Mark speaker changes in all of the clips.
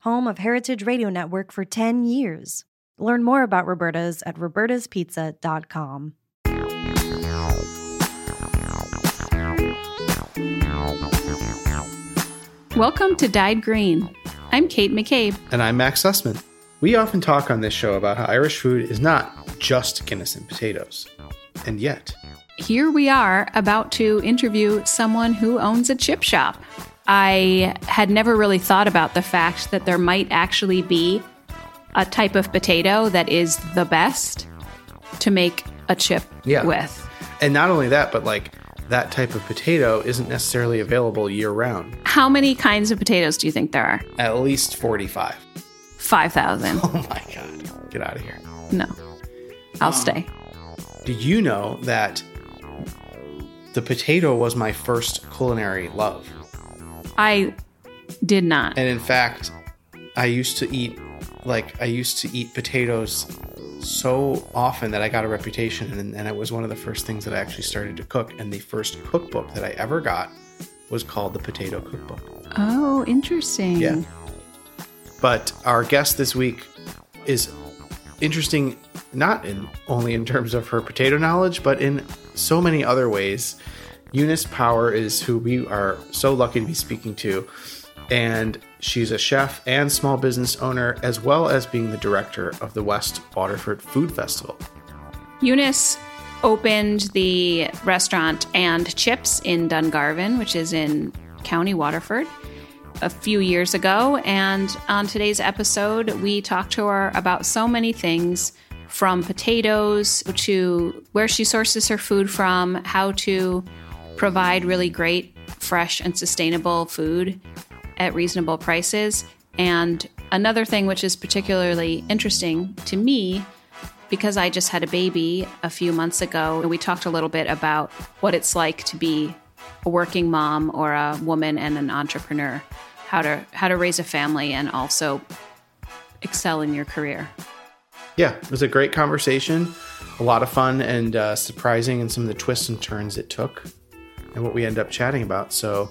Speaker 1: home of Heritage Radio Network for 10 years. Learn more about Roberta's at robertaspizza.com.
Speaker 2: Welcome to Dyed Green. I'm Kate McCabe.
Speaker 3: And I'm Max Sussman. We often talk on this show about how Irish food is not just Guinness and potatoes. And yet,
Speaker 2: here we are about to interview someone who owns a chip shop. I had never really thought about the fact that there might actually be a type of potato that is the best to make a chip
Speaker 3: Yeah.
Speaker 2: with.
Speaker 3: and not only that, but like that type of potato isn't necessarily available year round.
Speaker 2: How many kinds of potatoes do you think there are?
Speaker 3: At least 45.
Speaker 2: 5,000.
Speaker 3: Oh my God. Get out of here.
Speaker 2: No. I'll um, stay.
Speaker 3: Did you know that the potato was my first culinary love?
Speaker 2: I did not.
Speaker 3: And in fact, I used to eat like I used to eat potatoes so often that I got a reputation, and, and it was one of the first things that I actually started to cook. And the first cookbook that I ever got was called the Potato Cookbook.
Speaker 2: Oh, interesting.
Speaker 3: Yeah. But our guest this week is interesting, not in only in terms of her potato knowledge, but in so many other ways. Eunice Power is who we are so lucky to be speaking to. And she's a chef and small business owner, as well as being the director of the West Waterford Food Festival.
Speaker 2: Eunice opened the restaurant and chips in Dungarvan, which is in County Waterford, a few years ago. And on today's episode, we talked to her about so many things from potatoes to where she sources her food from, how to provide really great, fresh, and sustainable food at reasonable prices. And another thing which is particularly interesting to me because I just had a baby a few months ago, and we talked a little bit about what it's like to be a working mom or a woman and an entrepreneur, how to how to raise a family and also excel in your career.
Speaker 3: Yeah, it was a great conversation, a lot of fun and uh, surprising, and some of the twists and turns it took, and what we end up chatting about. So,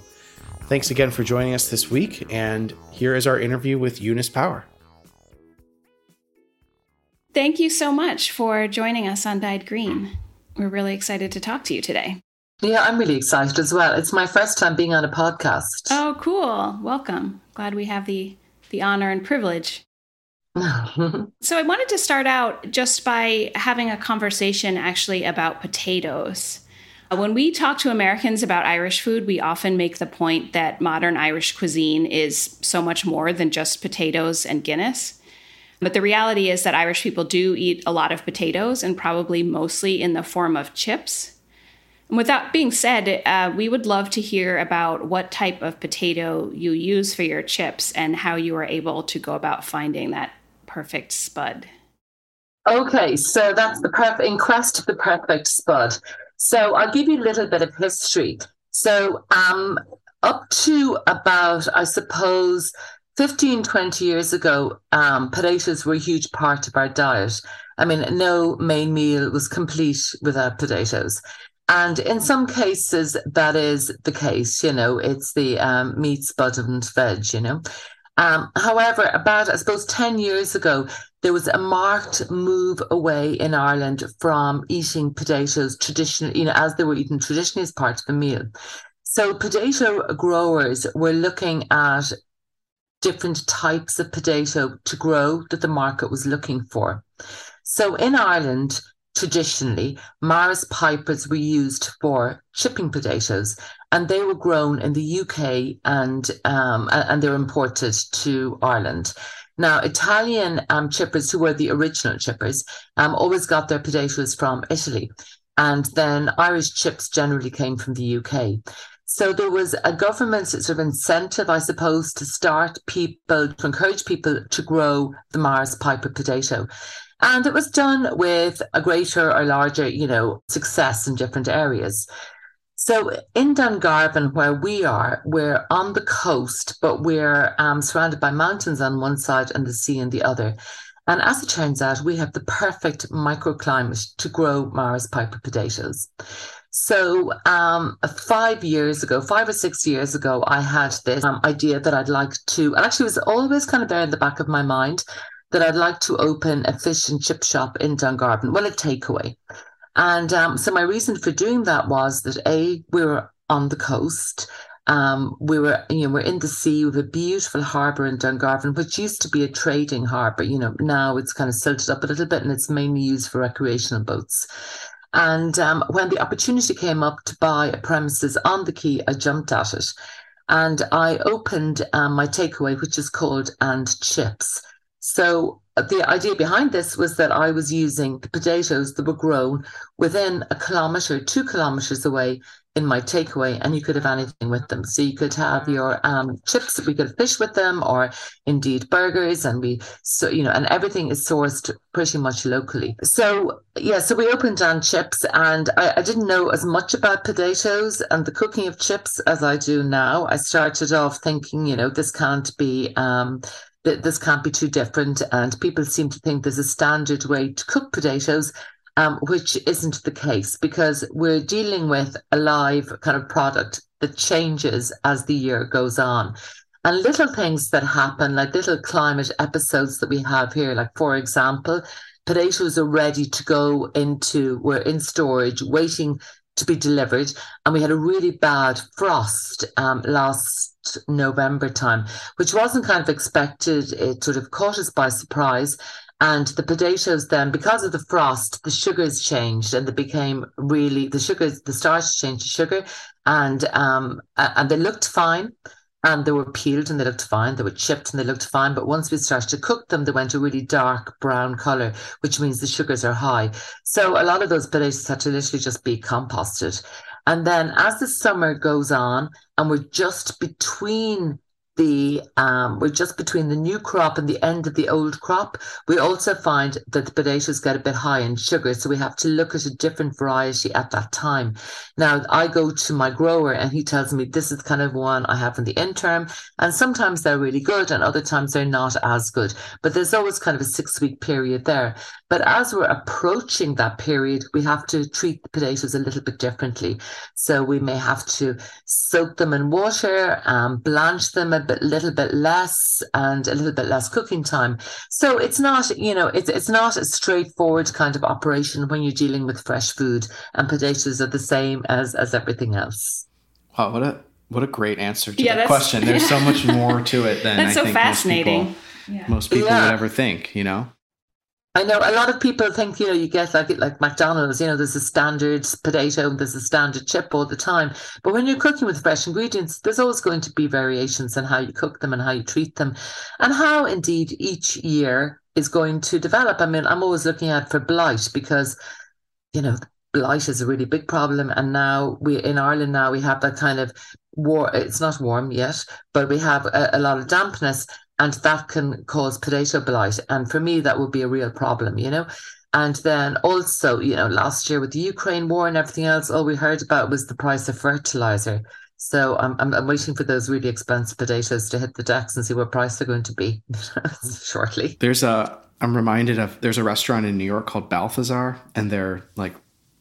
Speaker 3: thanks again for joining us this week. And here is our interview with Eunice Power.
Speaker 2: Thank you so much for joining us on Dyed Green. We're really excited to talk to you today.
Speaker 4: Yeah, I'm really excited as well. It's my first time being on a podcast.
Speaker 2: Oh, cool. Welcome. Glad we have the the honor and privilege. So I wanted to start out just by having a conversation actually about potatoes. Uh, When we talk to Americans about Irish food, we often make the point that modern Irish cuisine is so much more than just potatoes and Guinness. But the reality is that Irish people do eat a lot of potatoes and probably mostly in the form of chips. And with that being said, uh, we would love to hear about what type of potato you use for your chips and how you are able to go about finding that perfect spud.
Speaker 4: okay, so that's the perfect in quest of the perfect spud. So I'll give you a little bit of history. So um up to about, I suppose, 15, 20 years ago, um, potatoes were a huge part of our diet. I mean, no main meal was complete without potatoes. And in some cases, that is the case. You know, it's the um, meat, spud, and veg. You know. Um, however, about I suppose ten years ago, there was a marked move away in Ireland from eating potatoes traditionally, you know, as they were eaten traditionally as part of the meal. So potato growers were looking at different types of potato to grow that the market was looking for. So in Ireland, traditionally, Maris pipers were used for shipping potatoes, and they were grown in the UK and um, and they're imported to Ireland. Now, Italian um, chippers, who were the original chippers, um, always got their potatoes from Italy, and then Irish chips generally came from the UK. So there was a government sort of incentive, I suppose, to start people, to encourage people to grow the Maris Piper potato. And it was done with a greater or larger, you know, success in different areas. So in Dungarvan, where we are, we're on the coast, but we're um, surrounded by mountains on one side and the sea on the other. And as it turns out, we have the perfect microclimate to grow Maris Piper potatoes. So, um, five years ago, five or six years ago, I had this um, idea that I'd like to, and actually, it was always kind of there in the back of my mind that I'd like to open a fish and chip shop in Dungarvan, well, a takeaway. And um, so, my reason for doing that was that A, we were on the coast. Um, we were, you know, we're in the sea. with a beautiful harbour in Dungarvan, which used to be a trading harbour. You know, now it's kind of silted up a little bit and it's mainly used for recreational boats. And um, when the opportunity came up to buy a premises on the quay, I jumped at it. And I opened um, my takeaway, which is called And Chips. So the idea behind this was that I was using the potatoes that were grown within a kilometre, two kilometres away in my takeaway and you could have anything with them. So you could have your um, chips, we could fish with them or indeed burgers and we, so, you know, and everything is sourced pretty much locally. So yeah, so we opened on chips and I, I didn't know as much about potatoes and the cooking of chips as I do now. I started off thinking, you know, this can't be, um, this can't be too different. And people seem to think there's a standard way to cook potatoes um, which isn't the case because we're dealing with a live kind of product that changes as the year goes on. And little things that happen, like little climate episodes that we have here, like for example, potatoes are ready to go into, we're in storage, waiting to be delivered. And we had a really bad frost um, last November time, which wasn't kind of expected. It sort of caught us by surprise. And the potatoes then, because of the frost, the sugars changed and they became really the sugars, the starch changed to sugar, and um and they looked fine. And they were peeled and they looked fine. They were chipped and they looked fine. But once we started to cook them, they went a really dark brown color, which means the sugars are high. So a lot of those potatoes had to literally just be composted. And then as the summer goes on and we're just between the um, we're just between the new crop and the end of the old crop. We also find that the potatoes get a bit high in sugar, so we have to look at a different variety at that time. Now I go to my grower and he tells me this is kind of one I have in the interim, and sometimes they're really good and other times they're not as good. But there's always kind of a six week period there. But as we're approaching that period, we have to treat the potatoes a little bit differently. So we may have to soak them in water, um, blanch them a bit, little bit less, and a little bit less cooking time. So it's not, you know, it's it's not a straightforward kind of operation when you're dealing with fresh food, and potatoes are the same as as everything else.
Speaker 3: Wow, what a what a great answer to yeah, that question. There's yeah. so much more to it than
Speaker 2: that's
Speaker 3: I
Speaker 2: so
Speaker 3: think
Speaker 2: fascinating.
Speaker 3: Most people, yeah. most people would ever think. You know.
Speaker 4: I know a lot of people think, you know, you get like like McDonald's, you know, there's a standard potato, and there's a standard chip all the time. But when you're cooking with fresh ingredients, there's always going to be variations in how you cook them and how you treat them, and how indeed each year is going to develop. I mean, I'm always looking out for blight because, you know, blight is a really big problem, and now we in Ireland now we have that kind of war. It's not warm yet, but we have a, a lot of dampness and that can cause potato blight. And for me, that would be a real problem, you know. And then also, you know, last year with the Ukraine war and everything else, all we heard about was the price of fertilizer. So I'm, I'm, I'm waiting for those really expensive potatoes to hit the decks and see what price they're going to be shortly.
Speaker 3: There's a I'm reminded of there's a restaurant in New York called Balthazar, and they're like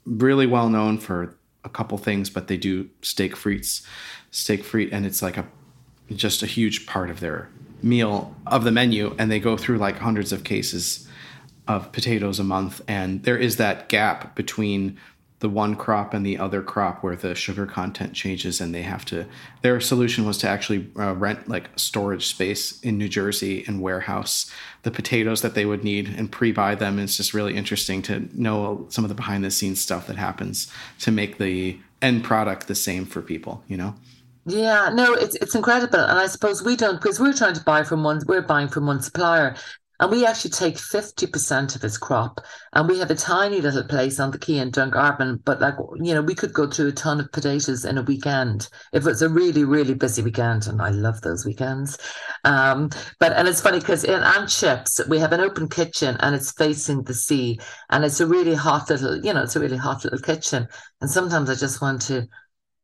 Speaker 3: really well known for a couple things, but they do steak frites, steak frite, and it's like a just a huge part of their meal of the menu. And they go through like hundreds of cases of potatoes a month, and there is that gap between the one crop and the other crop where the sugar content changes and they have to their solution was to actually uh, rent like storage space in New Jersey and warehouse the potatoes that they would need and pre-buy them it's just really interesting to know some of the behind the scenes stuff that happens to make the end product the same for people you know
Speaker 4: yeah, no, it's it's incredible, and I suppose we don't because we're trying to buy from one. We're buying from one supplier, and we actually take 50% of his crop. And we have a tiny little place on the quay in Dungarvan. But, like, you know, we could go through a ton of potatoes in a weekend if it's a really, really busy weekend. And I love those weekends. Um, but, and it's funny because in Chips, we have an open kitchen and it's facing the sea. And it's a really hot little, you know, it's a really hot little kitchen. And sometimes I just want to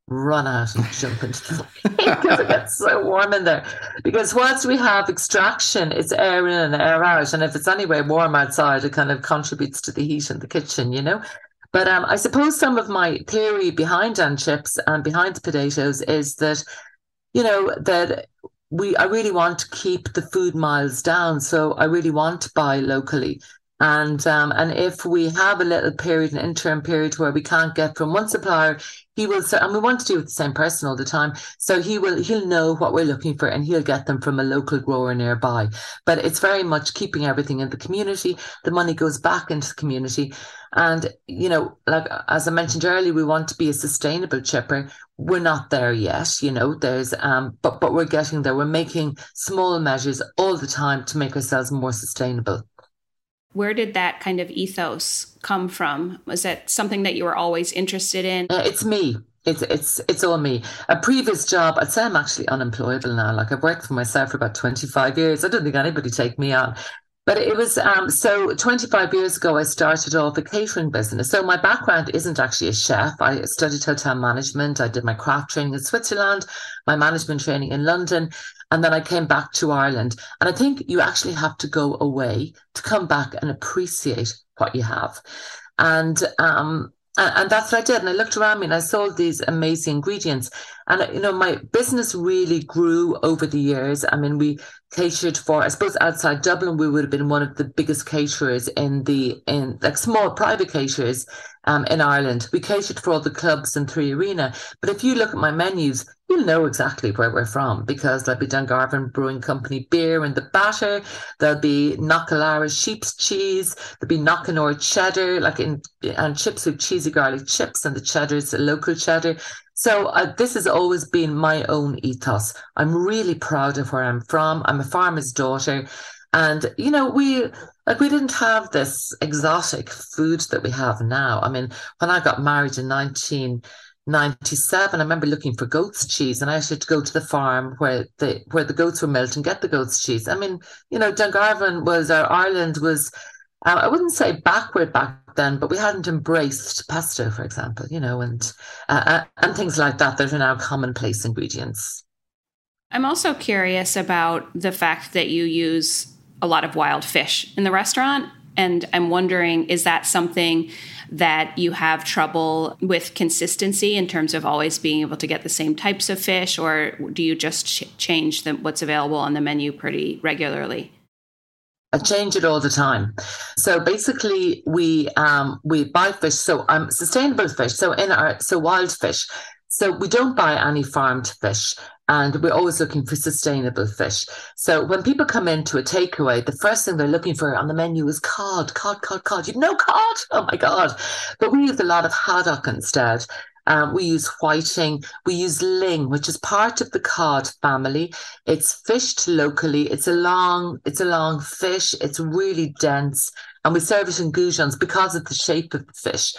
Speaker 4: run out and jump into the because it gets so warm in there. Because whilst we have extraction, it's air in and air out. And if it's anyway warm outside, it kind of contributes to the heat in the kitchen, you know? But um, I suppose some of my theory behind and chips and behind the potatoes is that, you know, that we I really want to keep the food miles down. So I really want to buy locally. And um, and if we have a little period, an interim period where we can't get from one supplier, he will say, and we want to do with the same person all the time. So he will he'll know what we're looking for and he'll get them from a local grower nearby. But it's very much keeping everything in the community. The money goes back into the community. And, you know, like as I mentioned earlier, we want to be a sustainable chipper. We're not there yet, you know, there's um but but we're getting there. We're making small measures all the time to make ourselves more sustainable.
Speaker 2: Where did that kind of ethos come from? Was that something that you were always interested in?
Speaker 4: Uh, it's me. It's it's it's all me. A previous job, I'd say I'm actually unemployable now. Like I've worked for myself for about 25 years. I don't think anybody take me on. But it was um, so 25 years ago, I started off a catering business. So my background isn't actually a chef. I studied hotel management. I did my craft training in Switzerland, my management training in London. And then I came back to Ireland. And I think you actually have to go away to come back and appreciate what you have. And um, and, that's what I did. And I looked around me and I saw these amazing ingredients. And, you know, my business really grew over the years. I mean, we catered for, I suppose outside Dublin, we would have been one of the biggest caterers in the, in like small private caterers um, in Ireland. We catered for all the clubs in 3Arena. But if you look at my menus, you'll know exactly where we're from because there'll be Dungarvan Brewing Company beer in the batter. There'll be Knockalara sheep's cheese. There'll be Knockanore cheddar, like in and chips with cheesy garlic chips, and the cheddar is local cheddar. So uh, this has always been my own ethos. I'm really proud of where I'm from. I'm a farmer's daughter. And, you know, we like we didn't have this exotic food that we have now. I mean, when I got married in 1997, I remember looking for goat's cheese and I had to go to the farm where the where the goats were milked and get the goat's cheese. I mean, you know, Dungarvan was or Ireland was uh, I wouldn't say backward back then, but we hadn't embraced pesto, for example, you know, and uh, uh and things like that that are now commonplace ingredients.
Speaker 2: I'm also curious about the fact that you use a lot of wild fish in the restaurant. And I'm wondering, is that something that you have trouble with consistency in terms of always being able to get the same types of fish, or do you just ch- change the, what's available on the menu pretty regularly?
Speaker 4: I change it all the time. So basically, we um, we buy fish. So um, sustainable fish. So in our so wild fish. So we don't buy any farmed fish and we're always looking for sustainable fish. So when people come into a takeaway, the first thing they're looking for on the menu is cod, cod, cod, cod. You know cod? Oh my God. But we use a lot of haddock instead. Um, we use whiting. We use ling, which is part of the cod family. It's fished locally. It's a long, it's a long fish. It's really dense, and we serve it in goujons because of the shape of the fish.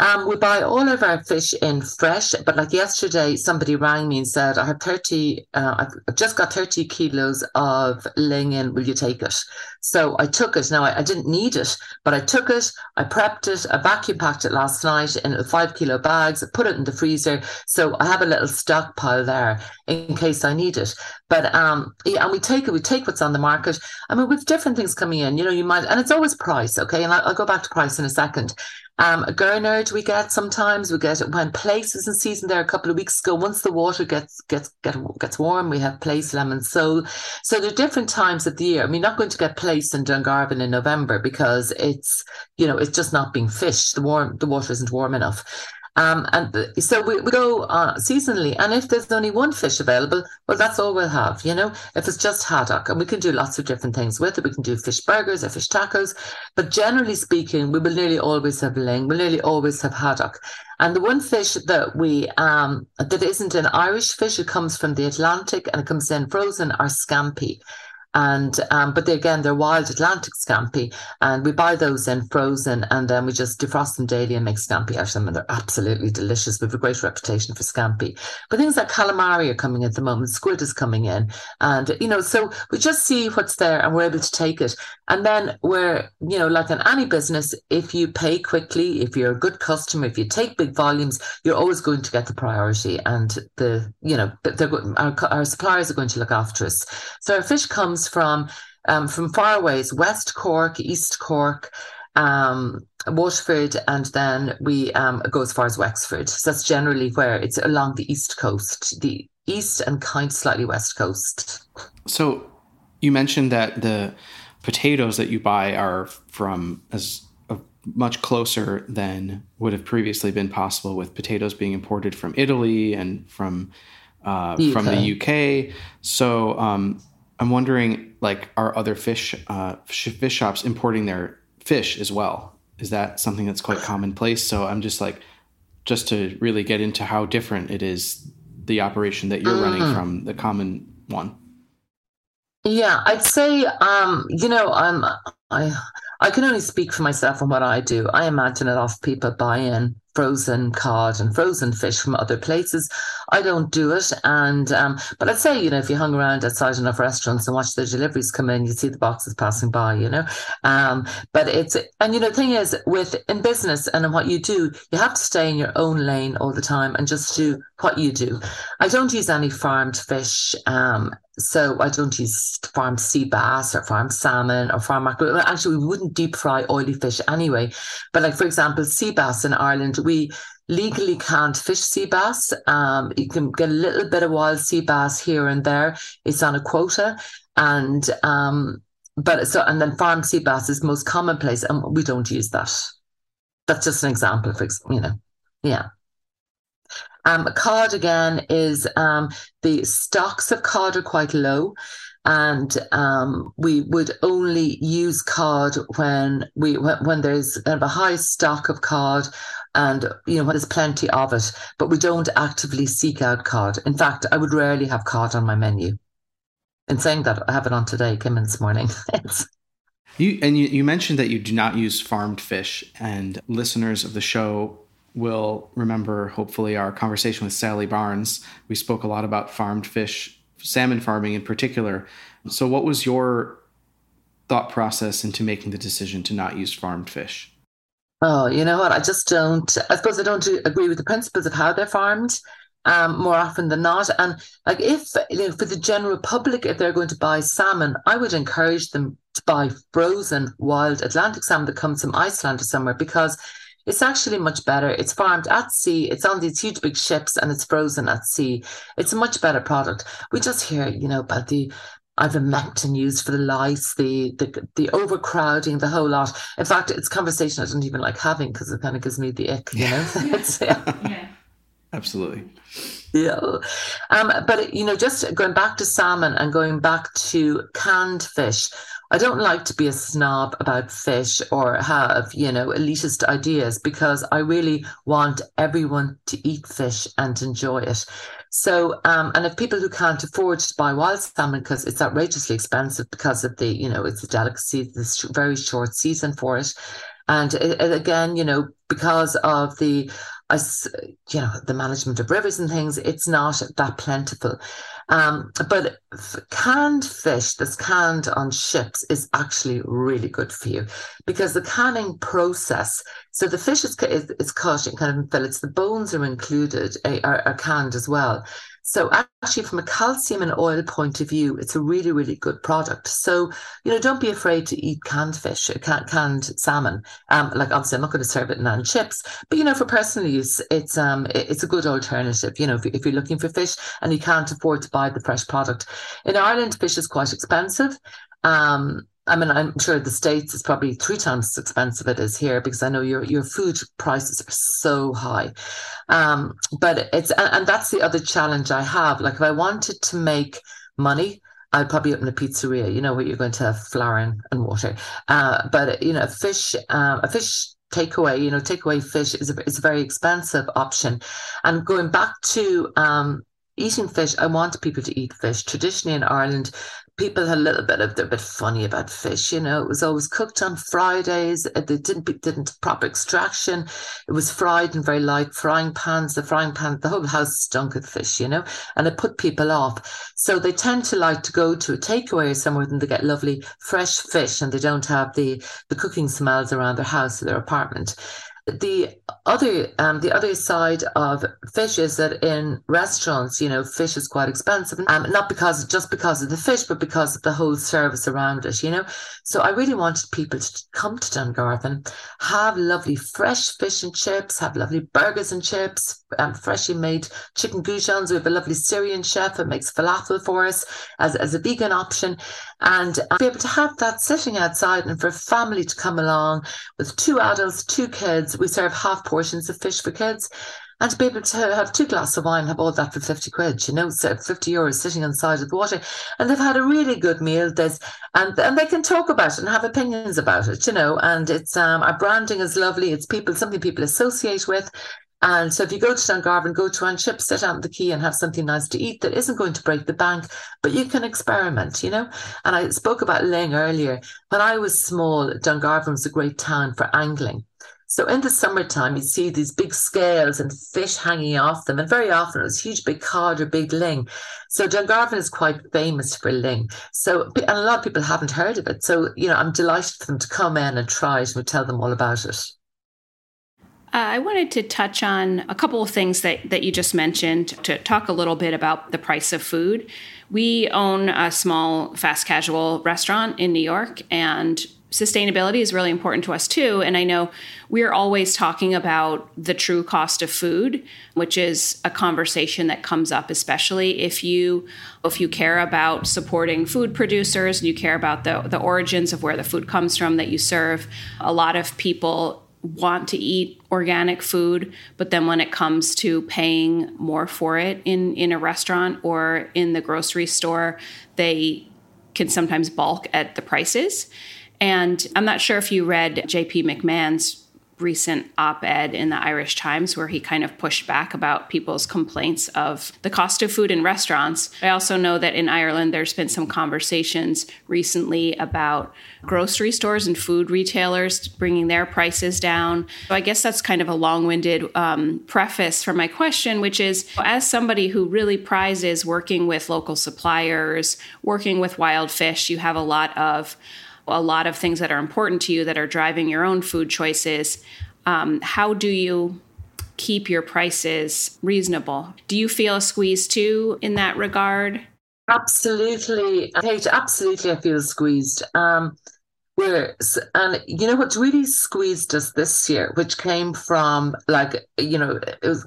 Speaker 4: Um, we buy all of our fish in fresh, but like yesterday, somebody rang me and said, I have 30, uh, I've just got 30 kilos of ling in, will you take it? So I took it. Now, I, I, didn't need it, but I took it, I prepped it, I vacuum packed it last night in five kilo bags, I put it in the freezer. So I have a little stockpile there in case I need it. But um, yeah, and we take it, we take what's on the market. I mean, with different things coming in, you know, you might, and it's always price, okay? And I'll, I'll go back to price in a second. Um, a gurnard we get sometimes. We get when plaice was in season there a couple of weeks ago. Once the water gets gets get, gets warm, we have plaice lemon. So so there are different times of the year. I mean, not going to get plaice in Dungarvan in November because it's you know it's just not being fished. The warm the water isn't warm enough. Um, and so we, we go uh, seasonally. And if there's only one fish available, well, that's all we'll have. You know, if it's just haddock, and we can do lots of different things with it. We can do fish burgers or fish tacos. But generally speaking, we will nearly always have ling. We'll nearly always have haddock. And the one fish that we um, that isn't an Irish fish, it comes from the Atlantic and it comes in frozen, are scampi and um, but they, again they're wild Atlantic scampi, and we buy those in frozen, and then we just defrost them daily and make scampi out of them, and they're absolutely delicious. We have a great reputation for scampi. But things like calamari are coming at the moment, squid is coming in, and you know, so we just see what's there, and we're able to take it, and then we're you know, like in any business, if you pay quickly, if you're a good customer, if you take big volumes, you're always going to get the priority, and the you know, they're our, our suppliers are going to look after us. So our fish comes from um, from far ways, West Cork, East Cork, um, Waterford, and then we um, go as far as Wexford. So that's generally where it's along the east coast, the east and kind of slightly west coast.
Speaker 3: So you mentioned that the potatoes that you buy are from as much closer than would have previously been possible with potatoes being imported from Italy and from uh, from the UK. So um, I'm wondering, like, are other fish uh, fish shops importing their fish as well? Is that something that's quite commonplace? So I'm just like, just to really get into how different it is, the operation that you're mm. running from the common one.
Speaker 4: Yeah, I'd say, um, you know, I'm I I can only speak for myself on what I do. I imagine a lot of people buy in frozen cod and frozen fish from other places. I don't do it. And um, but I'd say, you know, if you hung around outside enough restaurants and watch the deliveries come in, you'd see the boxes passing by, you know. Um, but it's and you know, the thing is with in business and in what you do, you have to stay in your own lane all the time and just do what you do. I don't use any farmed fish. Um, so I don't use farm sea bass or farm salmon or farm mackerel. Actually, we wouldn't deep fry oily fish anyway. But like for example, sea bass in Ireland, we legally can't fish sea bass. Um, you can get a little bit of wild sea bass here and there. It's on a quota, and um, but so and then farm sea bass is most commonplace, and we don't use that. That's just an example, for you know, yeah. Um, cod again is um, the stocks of cod are quite low, and um, we would only use cod when we when there's kind of a high stock of cod and you know when there's plenty of it. But we don't actively seek out cod. In fact i would rarely have cod on my menu. In saying that i have it on today. Came in this morning.
Speaker 3: You and you, you mentioned that you do not use farmed fish and listeners of the show will remember hopefully our conversation with sally barnes we spoke a lot about farmed fish salmon farming in particular so what was your thought process into making the decision to not use farmed fish
Speaker 4: Oh, you know what? I just don't. I suppose I don't agree with the principles of how they're farmed. Um, more often than not, and like if you know, for the general public, if they're going to buy salmon, I would encourage them to buy frozen wild Atlantic salmon that comes from Iceland or somewhere because it's actually much better. It's farmed at sea. It's on these huge big ships and it's frozen at sea. It's a much better product. We just hear, you know, about the ivermectin used for the lice, the, the the overcrowding, the whole lot. In fact, it's conversation I don't even like having because it kind of gives me the ick, you know.
Speaker 3: yeah. yeah. Absolutely.
Speaker 4: Yeah. Um, but you know, just going back to salmon and going back to canned fish, I don't like to be a snob about fish or have, you know, elitist ideas because I really want everyone to eat fish and enjoy it. So, um, and if people who can't afford to buy wild salmon because it's outrageously expensive because of the, you know, it's a delicacy, this very short season for it. And it, again, you know, because of the, uh, you know, the management of rivers and things, it's not that plentiful. Um, but canned fish that's canned on ships is actually really good for you because the canning process. So the fish is is, is cut in kind of fillets. The bones are included, are, are canned as well. So actually, from a calcium and oil point of view, it's a really, really good product. So, you know, don't be afraid to eat canned fish, canned, canned salmon. Um, like obviously I'm not going to serve it in chips, but you know, for personal use, it's um it's a good alternative, you know, if, if you're looking for fish and you can't afford to buy the fresh product. In Ireland, fish is quite expensive. Um, I mean, I'm sure the States is probably three times as expensive it is here because I know your your food prices are so high. Um, but it's and, and that's the other challenge I have. Like if I wanted to make money, I'd probably open a pizzeria, you know, where you're going to have flour and, and water. Uh, but you know, fish, um, a fish takeaway, you know, takeaway fish is a, is a very expensive option. And going back to um, eating fish, I want people to eat fish. Traditionally in Ireland, people had a little bit of they're a bit funny about fish. You know, it was always cooked on Fridays. Uh, they didn't didn't proper extraction. It was fried in very light frying pans. The frying pan, the whole house stunk of fish. You know, and it put people off. So they tend to like to go to a takeaway or somewhere and they get lovely fresh fish, and they don't have the the cooking smells around their house or their apartment the other um, the other side of fish is that in restaurants, you know, fish is quite expensive, um, not because just because of the fish, but because of the whole service around it, you know. So I really wanted people to come to Dungarvan, have lovely fresh fish and chips, have lovely burgers and chips, um, freshly made chicken goujons. We have a lovely Syrian chef that makes falafel for us as, as a vegan option, and uh, be able to have that sitting outside and for a family to come along with two adults, two kids. We serve half portions of fish for kids. And to be able to have two glasses of wine, have all that for 50 quid, you know, so 50 euros sitting on the side of the water. And they've had a really good meal. There's, and, and they can talk about it and have opinions about it, you know, and it's, um, our branding is lovely. It's people, something people associate with. And so if you go to Dungarvan, go to An Chip, sit on the quay and have something nice to eat that isn't going to break the bank, but you can experiment, you know? And I spoke about Ling earlier. When I was small, Dungarvan was a great town for angling. So in the summertime, you see these big scales and fish hanging off them. And very often it was huge big cod or big ling. So Dungarvan is quite famous for ling. So, and a lot of people haven't heard of it. So, you know, I'm delighted for them to come in and try it and we'll tell them all about it.
Speaker 2: Uh, I wanted to touch on a couple of things that, that you just mentioned to talk a little bit about the price of food. We own a small fast casual restaurant in New York, and sustainability is really important to us too. And I know we're always talking about the true cost of food, which is a conversation that comes up, especially if you if you care about supporting food producers and you care about the, the origins of where the food comes from that you serve. A lot of people want to eat organic food but then when it comes to paying more for it in in a restaurant or in the grocery store they can sometimes balk at the prices. And i'm not sure if you read jp mcmahon's recent op ed in the Irish Times where he kind of pushed back about people's complaints of the cost of food in restaurants. I also know that in Ireland, there's been some conversations recently about grocery stores and food retailers bringing their prices down. So I guess that's kind of a long winded um, preface for my question, which is as somebody who really prizes working with local suppliers, working with wild fish, you have a lot of a lot of things that are important to you that are driving your own food choices. Um, how do you keep your prices reasonable? Do you feel a squeeze too in that regard?
Speaker 4: Absolutely, Kate. Absolutely, I feel squeezed. Um, we're and you know what's really squeezed us this year, which came from like you know it was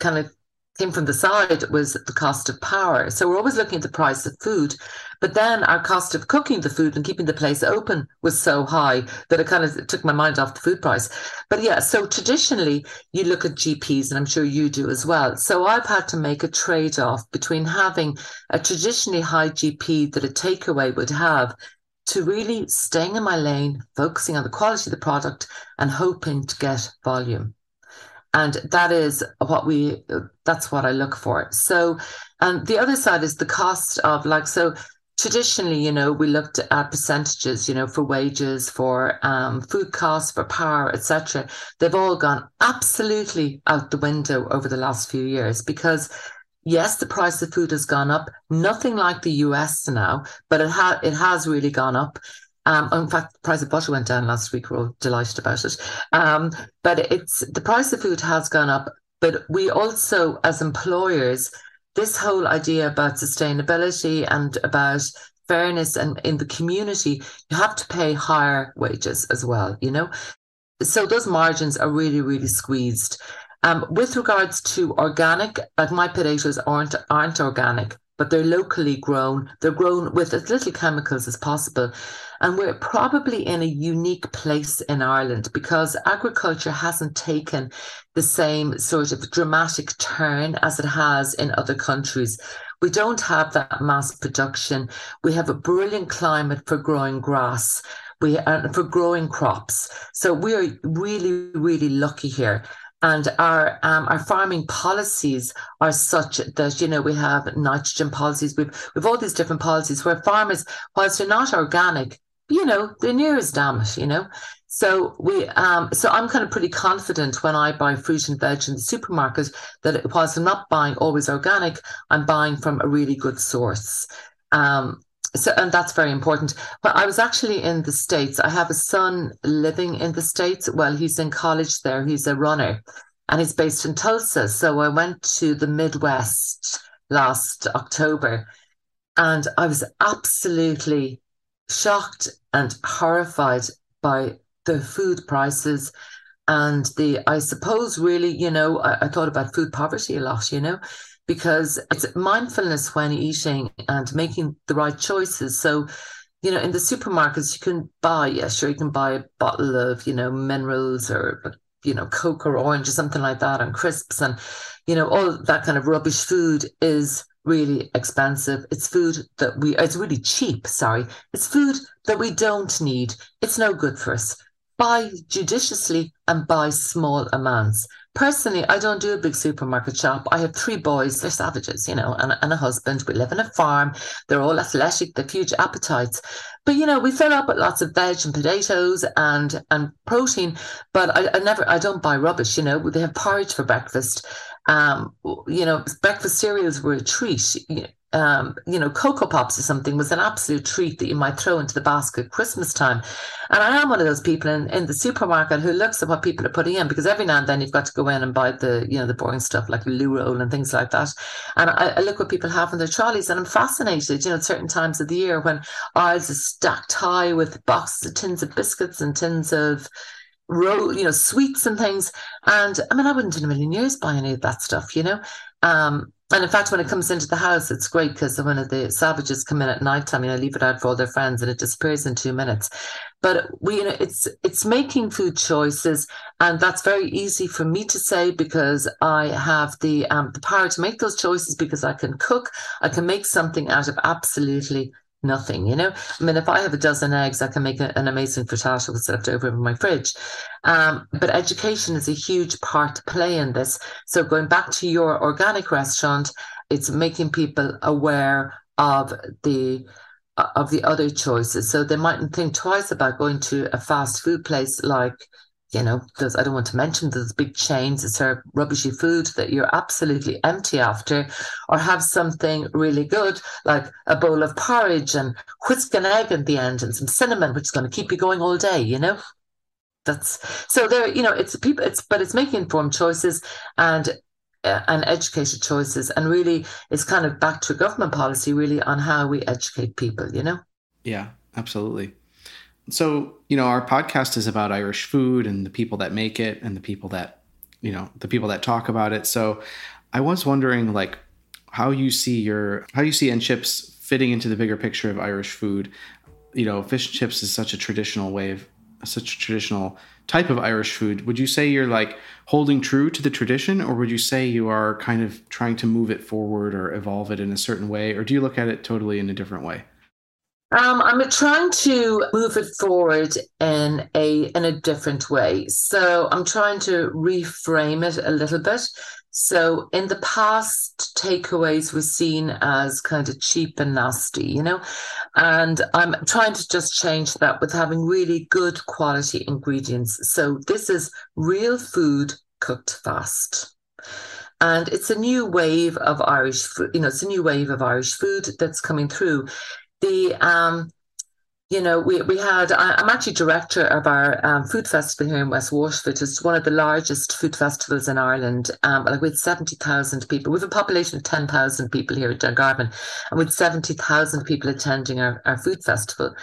Speaker 4: kind of came from the side was the cost of power. So we're always looking at the price of food. But then our cost of cooking the food and keeping the place open was so high that it kind of took my mind off the food price. But yeah, so traditionally you look at GPs, and I'm sure you do as well. So I've had to make a trade off between having a traditionally high GP that a takeaway would have to really staying in my lane, focusing on the quality of the product and hoping to get volume and that is what we that's what i look for. So and the other side is the cost of like so traditionally you know we looked at percentages you know for wages for um, food costs for power etc they've all gone absolutely out the window over the last few years because yes the price of food has gone up. Nothing like the us now but it, ha- it has really gone up um, in fact, the price of butter went down last week. We're all delighted about it. Um, but it's the price of food has gone up. But we also, as employers, this whole idea about sustainability and about fairness and in the community, you have to pay higher wages as well, you know? So those margins are really, really squeezed. Um, with regards to organic, like my potatoes aren't aren't organic, but they're locally grown. They're grown with as little chemicals as possible. And we're probably in a unique place in Ireland because agriculture hasn't taken the same sort of dramatic turn as it has in other countries. We don't have that mass production. We have a brilliant climate for growing grass. We for growing crops. So we are really, really lucky here and our um, our farming policies are such that you know we have nitrogen policies we've we've all these different policies where farmers whilst they're not organic you know they're near as damn it you know? So we um so i'm kind of pretty confident when i buy fruit and veg in the supermarket that whilst i'm not buying always organic i'm buying from a really good source. Um so and that's very important. But i was actually in the states. I have a son living in the states. Well he's in college there. He's a runner and he's based in tulsa. So i went to the midwest last october and i was absolutely shocked and horrified by the food prices and the i suppose really you know I, I thought about food poverty a lot you know because it's mindfulness when eating and making the right choices. So, you know, in the supermarkets, you can buy, yeah, sure, you can buy a bottle of, you know, minerals or, you know, Coke or orange or something like that and crisps and, you know, all that kind of rubbish food is really expensive. It's food that we, it's really cheap, sorry. It's food that we don't need. It's no good for us. Buy judiciously and buy small amounts. Personally, I don't do a big supermarket shop. I have three boys, they're savages, you know, and, and a husband. We live in a farm. They're all athletic, they've huge appetites. But you know, we fill up with lots of veg and potatoes and and protein. But I, I never I don't buy rubbish, you know. They have porridge for breakfast. Um, you know, breakfast cereals were a treat um, you know, Cocoa Pops or something was an absolute treat that you might throw into the basket Christmas time. And I am one of those people in, in the supermarket who looks at what people are putting in because every now and then you've got to go in and buy the, you know, the boring stuff like loo roll and things like that. And I, I look what people have in their trolleys and I'm fascinated, you know, at certain times of the year when aisles are stacked high with boxes of tins of biscuits and tins of roll, you know, sweets and things. And I mean, I wouldn't in a million years buy any of that stuff, you know. Um, and in fact, when it comes into the house, it's great because when the savages come in at night time, you know, leave it out for all their friends and it disappears in two minutes. But we, you know, it's it's making food choices, and that's very easy for me to say because I have the um the power to make those choices because I can cook, I can make something out of absolutely nothing, you know? I mean, if I have a dozen eggs, I can make a, an amazing frittata that's left over in my fridge. Um, but education is a huge part to play in this. So going back to your organic restaurant, it's making people aware of the of the other choices. So they mightn't think twice about going to a fast food place like you know, those I don't want to mention those big chains that serve rubbishy food that you're absolutely empty after, or have something really good like a bowl of porridge and whisk an egg at the end and some cinnamon, which is going to keep you going all day, you know? That's so there, you know, it's people, it's but it's making informed choices and uh, and educated choices, and really it's kind of back to government policy, really, on how we educate people, you know?
Speaker 3: Yeah, absolutely. So, you know, our podcast is about Irish food and the people that make it and the people that, you know, the people that talk about it. So, I was wondering like how you see your how you see and chips fitting into the bigger picture of Irish food. You know, fish and chips is such a traditional way of such a traditional type of Irish food. Would you say you're like holding true to the tradition or would you say you are kind of trying to move it forward or evolve it in a certain way or do you look at it totally in a different way?
Speaker 4: Um, I'm trying to move it forward in a in a different way. So I'm trying to reframe it a little bit. So in the past, takeaways were seen as kind of cheap and nasty, you know, and I'm trying to just change that with having really good quality ingredients. So this is real food cooked fast. And it's a new wave of Irish food, you know, it's a new wave of Irish food that's coming through the um you know, we, we had, I, am actually director of our um, food festival here in West Waterford. It's one of the largest food festivals in Ireland. Um, like with 70,000 people. We have a population of 10,000 people here at Dungarvan and with 70,000 people attending our, our food festival.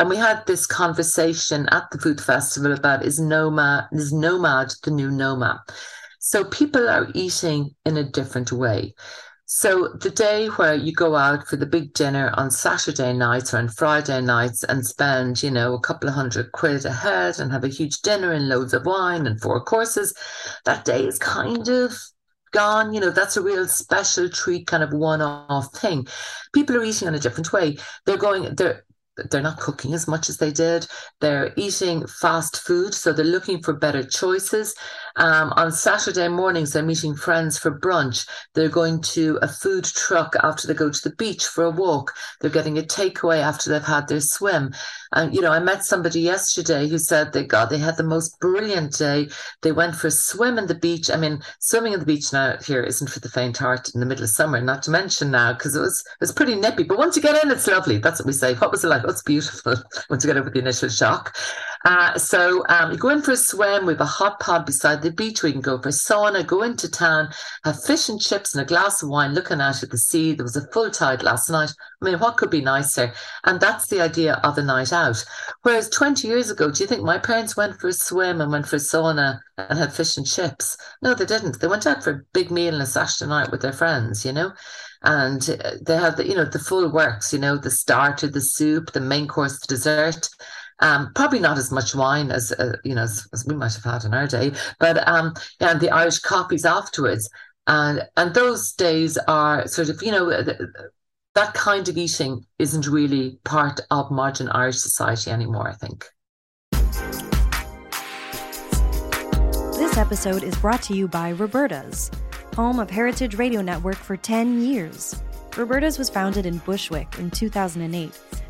Speaker 4: And we had this conversation at the food festival about is nomad, is nomad the new nomad? So people are eating in a different way. So the day where you go out for the big dinner on Saturday nights or on Friday nights and spend, you know, a couple of hundred quid a head and have a huge dinner and loads of wine and four courses, that day is kind of gone. You know, that's a real special treat, kind of one off thing. People are eating in a different way. They're going, they're, they're not cooking as much as they did. They're eating fast food, so they're looking for better choices. Um, on Saturday mornings, they're meeting friends for brunch. They're going to a food truck after they go to the beach for a walk. They're getting a takeaway after they've had their swim. And, you know, I met somebody yesterday who said they got, they had the most brilliant day. They went for a swim in the beach. I mean, swimming in the beach now here isn't for the faint heart in the middle of summer, not to mention now, because it was, it was pretty nippy. But once you get in, it's lovely. That's what we say. What was it like? Oh, it's beautiful once you get over the initial shock. Uh, so um, you go in for a swim. Have a hot pod beside the beach. We can go for a sauna, go into town, have fish and chips and a glass of wine, looking out at the sea. There was a full tide last night. I mean, what could be nicer? And that's the idea of a night out. Whereas 20 years ago, do you think my parents went for a swim and went for a sauna and had fish and chips? No, they didn't. They went out for a big meal and a Saturday night with their friends, you know? and they had the you know the full works you know the starter the soup the main course the dessert um, probably not as much wine as uh, you know as, as, we might have had in our day, but um, and the Irish coffees afterwards, and and those days are sort of you know that kind of eating isn't really part of modern Irish society anymore. I think.
Speaker 1: This episode is brought to you by Roberta's, home of Heritage Radio Network for 10 years. Roberta's was founded in Bushwick in 2008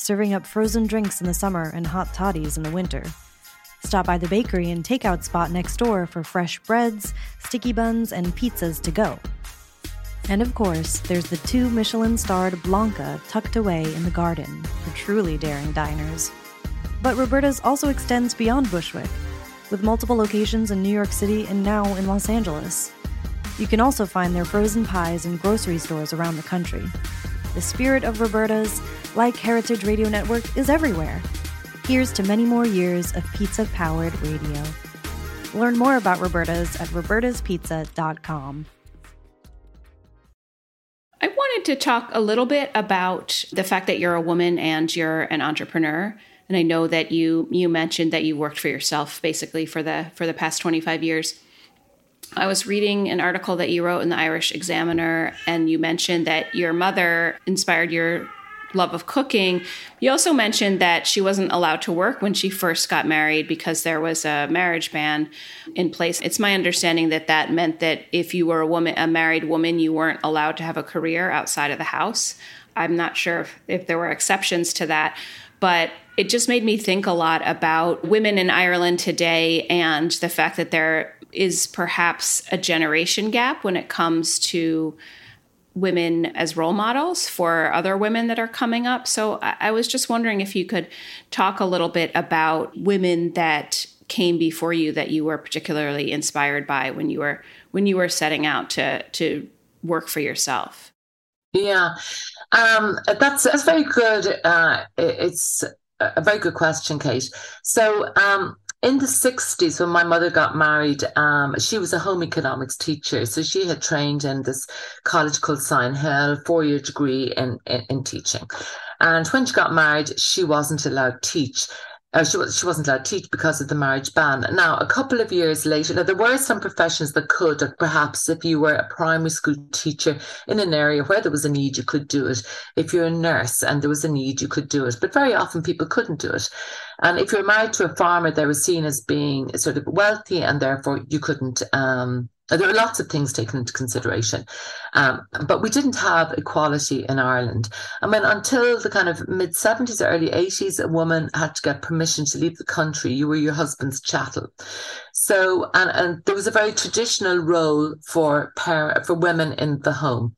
Speaker 1: serving up frozen drinks in the summer and hot toddies in the winter. Stop by the bakery and takeout spot next door for fresh breads, sticky buns, and pizzas to go. And of course, there's the two Michelin starred Blanca tucked away in the garden for truly daring diners. But Roberta's also extends beyond Bushwick, with multiple locations in New York City and now in Los Angeles. You can also find their frozen pies in grocery stores around the country. The spirit of Roberta's, like Heritage Radio Network, is everywhere. Here's to many more years of pizza powered radio. Learn more about Roberta's at robertaspizza.com.
Speaker 2: I wanted to talk a little bit about the fact that you're a woman and you're an entrepreneur. And I know that you you mentioned that you worked for yourself basically for the for the past 25 years. I was reading an article that you wrote in the Irish Examiner, and you mentioned that your mother inspired your love of cooking. You also mentioned that she wasn't allowed to work when she first got married because there was a marriage ban in place. It's my understanding that that meant that if you were a woman, a married woman, you weren't allowed to have a career outside of the house. I'm not sure if, if there were exceptions to that, but it just made me think a lot about women in Ireland today and the fact that there is perhaps a generation gap when it comes to women as role models for other women that are coming up. So I, was just wondering if you could talk a little bit about women that came before you that you were particularly inspired by when you were when you were setting out to to work for yourself.
Speaker 4: Yeah, um, that's that's very good. Uh, it's a very good question, Kate. So um, in the 60s when my mother got married um, she was a home economics teacher. So she had trained in this college called Sion Hill, four-year degree in, in, in teaching. And when she got married she wasn't allowed to teach uh, she, she wasn't allowed to teach because of the marriage ban. Now, a couple of years later, now there were some professions that could, perhaps if you were a primary school teacher in an area where there was a need, you could do it. If you're a nurse and there was a need, you could do it. But very often people couldn't do it. And if you're married to a farmer, they were seen as being sort of wealthy and therefore you couldn't um, there are lots of things taken into consideration, um, but we didn't have equality in Ireland. I mean, until the kind of mid 70s, early 80s, a woman had to get permission to leave the country. You were your husband's chattel. So, and, and there was a very traditional role for par- for women in the home.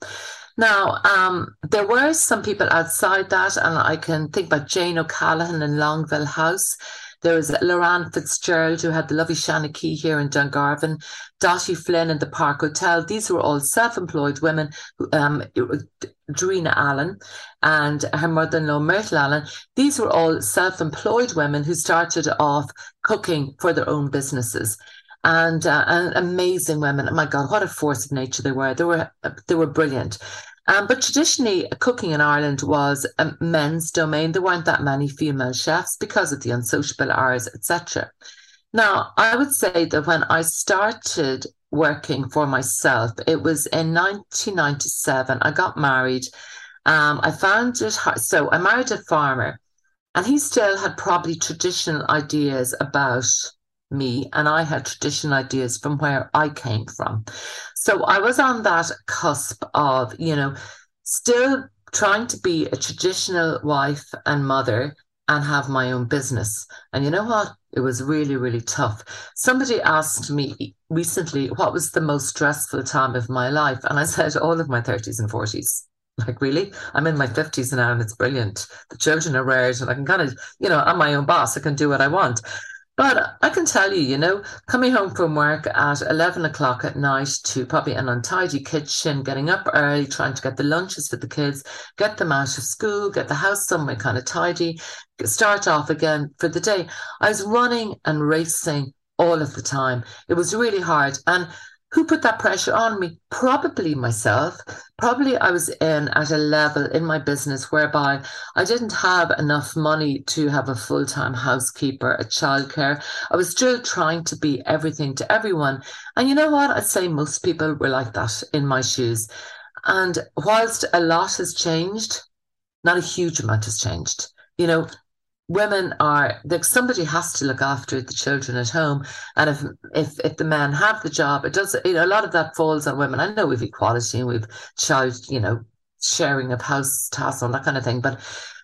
Speaker 4: Now, um, there were some people outside that, and I can think about Jane O'Callaghan in Longueville House. There was Lorraine Fitzgerald, who had the lovely Key here in Dungarvan, Dottie Flynn in the Park Hotel. These were all self employed women. Um, Darina Allen and her mother in law, Myrtle Allen. These were all self employed women who started off cooking for their own businesses and, uh, and amazing women. Oh my God, what a force of nature they were! They were they were brilliant. Um, but traditionally, cooking in Ireland was a men's domain. There weren't that many female chefs because of the unsociable hours, etc. Now, I would say that when I started working for myself, it was in 1997. I got married. Um, I found it hard. So I married a farmer, and he still had probably traditional ideas about me and I had traditional ideas from where I came from. So I was on that cusp of, you know, still trying to be a traditional wife and mother and have my own business. And you know what? It was really, really tough. Somebody asked me recently, what was the most stressful time of my life? And I said, all of my 30s and 40s. Like, really? I'm in my 50s now and it's brilliant. The children are reared and I can kind of, you know, I'm my own boss. I can do what I want. But I can tell you, you know, coming home from work at 11 o'clock at night to probably an untidy kitchen, getting up early, trying to get the lunches for the kids, get them out of school, get the house somewhere kind of tidy, start off again for the day. I was running and racing all of the time. It was really hard. And who put that pressure on me? Probably myself. Probably I was in at a level in my business whereby I didn't have enough money to have a full time housekeeper, a childcare. I was still trying to be everything to everyone. And you know what? I'd say most people were like that in my shoes. And whilst a lot has changed, not a huge amount has changed. You know, women are like somebody has to look after the children at home and if if if the men have the job it does you know a lot of that falls on women i know we've equality and we've child you know sharing of house tasks and that kind of thing but